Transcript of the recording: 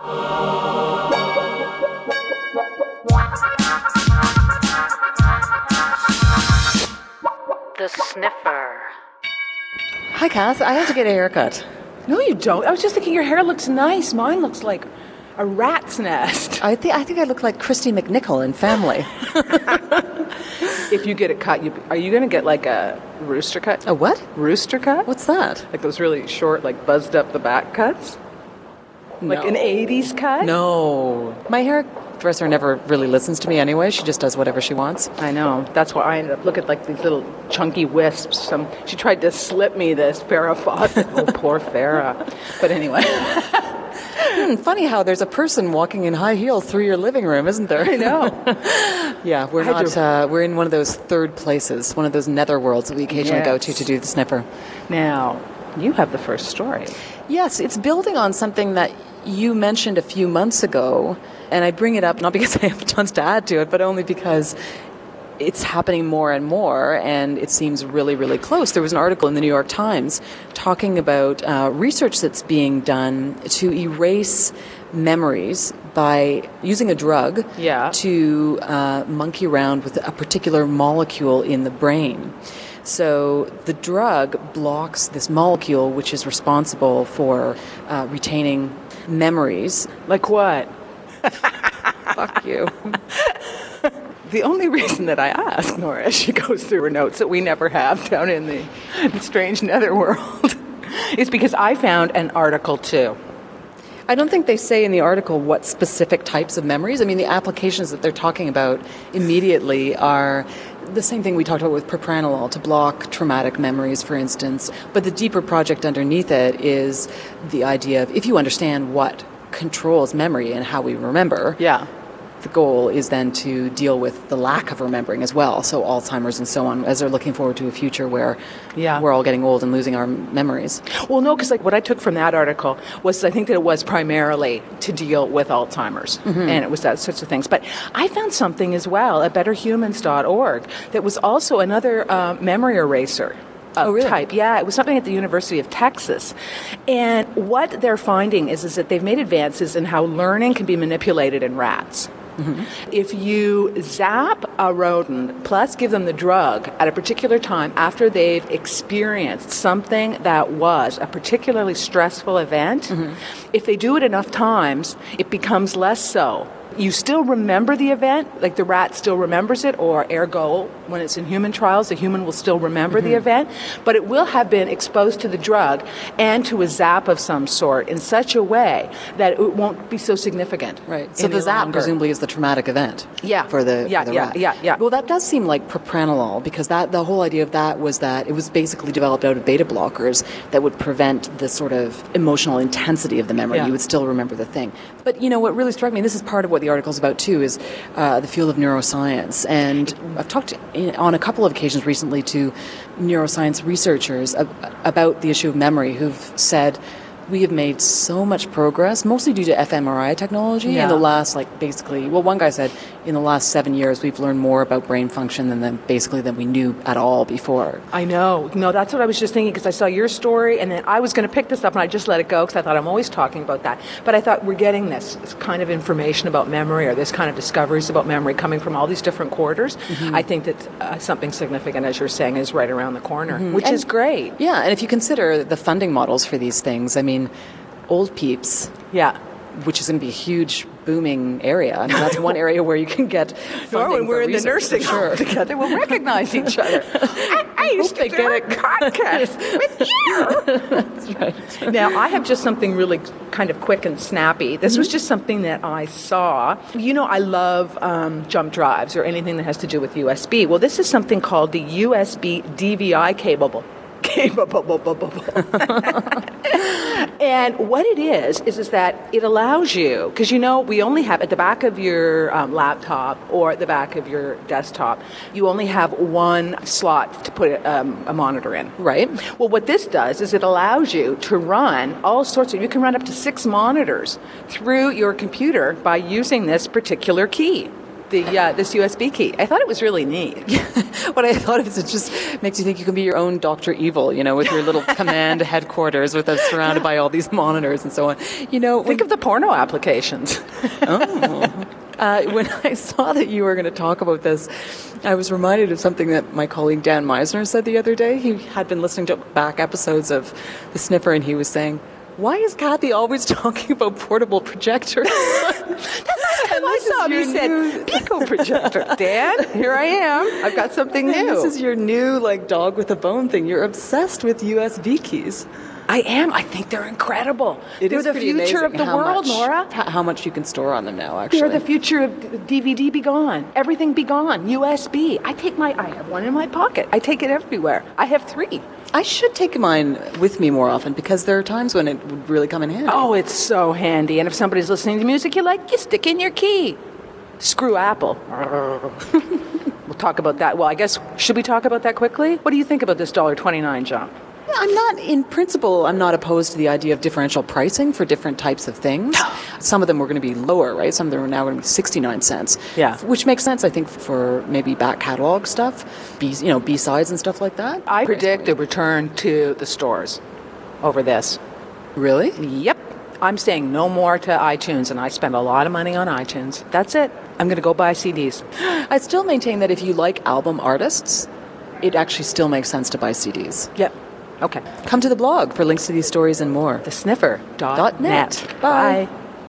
The sniffer. Hi, Kath. I have to get a haircut. No, you don't. I was just thinking your hair looks nice. Mine looks like a rat's nest. I think I think I look like Kristy McNichol in Family. If you get it cut, you, are you going to get like a rooster cut? A what? Rooster cut? What's that? Like those really short, like buzzed up the back cuts? Like an 80s cut? No. My hairdresser never really listens to me anyway. She just does whatever she wants. I know. That's why I ended up looking like these little chunky wisps. Some she tried to slip me this Farrah Fawcett. oh, poor Farrah. But anyway, Hmm, funny how there's a person walking in high heels through your living room, isn't there? I know. Yeah, we're Had not. to- Uh, we're in one of those third places, one of those nether worlds that we occasionally go to to do the sniffer. Now, you have the first story. Yes, it's building on something that you mentioned a few months ago, and I bring it up not because I have tons to add to it, but only because it's happening more and more, and it seems really, really close. There was an article in the New York Times talking about uh, research that's being done to erase memories by using a drug Yeah. to uh, monkey around with a particular molecule in the brain. So the drug blocks this molecule, which is responsible for uh, retaining memories. Like what? Fuck you. The only reason that I ask Nora as she goes through her notes that we never have down in the, the strange netherworld is because I found an article too. I don't think they say in the article what specific types of memories. I mean, the applications that they're talking about immediately are the same thing we talked about with propranolol to block traumatic memories, for instance. But the deeper project underneath it is the idea of if you understand what controls memory and how we remember, Yeah. The goal is then to deal with the lack of remembering as well. So Alzheimer's and so on, as they're looking forward to a future where Yeah. we're all getting old and losing our memories. Well, no, because like what I took from that article was I think that it was primarily to deal with Alzheimer's, and it was that sorts of things. But I found something as well at BetterHumans.org that was also another uh, memory eraser. Of Oh, really? type, yeah. It was something at the University of Texas, and what they're finding is is that they've made advances in how learning can be manipulated in rats. Mm-hmm. If you zap a rodent plus give them the drug at a particular time after they've experienced something that was a particularly stressful event, mm-hmm. if they do it enough times, it becomes less so. You still remember the event, like the rat still remembers it, or ergo, when it's in human trials, the human will still remember the mm-hmm. event, but it will have been exposed to the drug and to a zap of some sort in such a way that it won't be so significant. Right. So the zap longer. presumably is the traumatic event. Yeah. For the Yeah, for the yeah, rat. yeah, yeah. Well, that does seem like propranolol because that the whole idea of that was that it was basically developed out of beta blockers that would prevent the sort of emotional intensity of the memory. Yeah. You would still remember the thing. But you know what really struck me. This is part of what the article's about too. Is uh, the field of neuroscience, and I've talked in, on a couple of occasions recently to neuroscience researchers ab- about the issue of memory who've said. We have made so much progress, mostly due to fMRI technology Yeah. in the last, like, basically, well, one guy said in the last seven years we've learned more about brain function than, than basically than we knew at all before. I know. No, that's what I was just thinking because I saw your story and then I was going to pick this up and I just let it go because I thought I'm always talking about that. But I thought we're getting this, this kind of information about memory or this kind of discoveries about memory coming from all these different quarters. I think that uh, something significant, as you're saying, is right around the corner, which And- is great. Yeah, and if you consider the funding models for these things, I mean, old peeps, Yeah. Which is going to be a huge booming area. I mean, that's one area where you can get funding when we're in the nursing sure. home together, we'll recognize each other. I, I used to do a podcast with you. That's right. Now, I have just something really kind of quick and snappy. This was just something that I saw. You know, I love um, jump drives or anything that has to do with USB. Well, this is something called the USB DVI capable. Capable. And what it is is is that it allows you because you know we only have at the back of your um, laptop or at the back of your desktop you only have one slot to put um, a monitor in Right. well, what this does is it allows you to run all sorts of, you can run up to six monitors through your computer by using this particular key. The uh, this USB key. I thought it was really neat. what I thought of is it just makes you think you can be your own Doctor Evil, you know, with your little command headquarters, with us surrounded by all these monitors and so on. You know, Think of the porno applications. Uh, when I saw that you were going to talk about this, I was reminded of something that my colleague Dan Misener said the other day. He had been listening to back episodes of The Sniffer, and he was saying, why is Kathy always talking about portable projectors? Saw said, Pico projector. Dan, here I am. I've got something And new. this is your new like dog with a bone thing. You're obsessed with USB keys. I am. I think they're incredible. It they're the future of the world, much- Nora. How much you can store on them now, actually. They're the future of DVD be gone. Everything be gone. USB. I take my, I have one in my pocket. I take it everywhere. I have three. I should take mine with me more often because there are times when it would really come in handy. Oh, it's so handy. And if somebody's listening to music you like, you stick in your key. Screw Apple. we'll talk about that. Well, I guess, should we talk about that quickly? What do you think about this $1.29, John? I'm not, in principle, I'm not opposed to the idea of differential pricing for different types of things. Some of them were going to be lower, right? Some of them are now going to be 69 cents. Yeah. Which makes sense, I think, for maybe back catalog stuff, B, you know, B-sides and stuff like that. I predict a return to the stores over this. Really? Yep. I'm saying no more to iTunes, and I spend a lot of money on iTunes. That's it. I'm going to go buy CDs. I still maintain that if you like album artists, it actually still makes sense to buy CDs. Yep. Okay. Come to the blog for links to these stories and more. The sniffer. Dot net. Bye. Bye.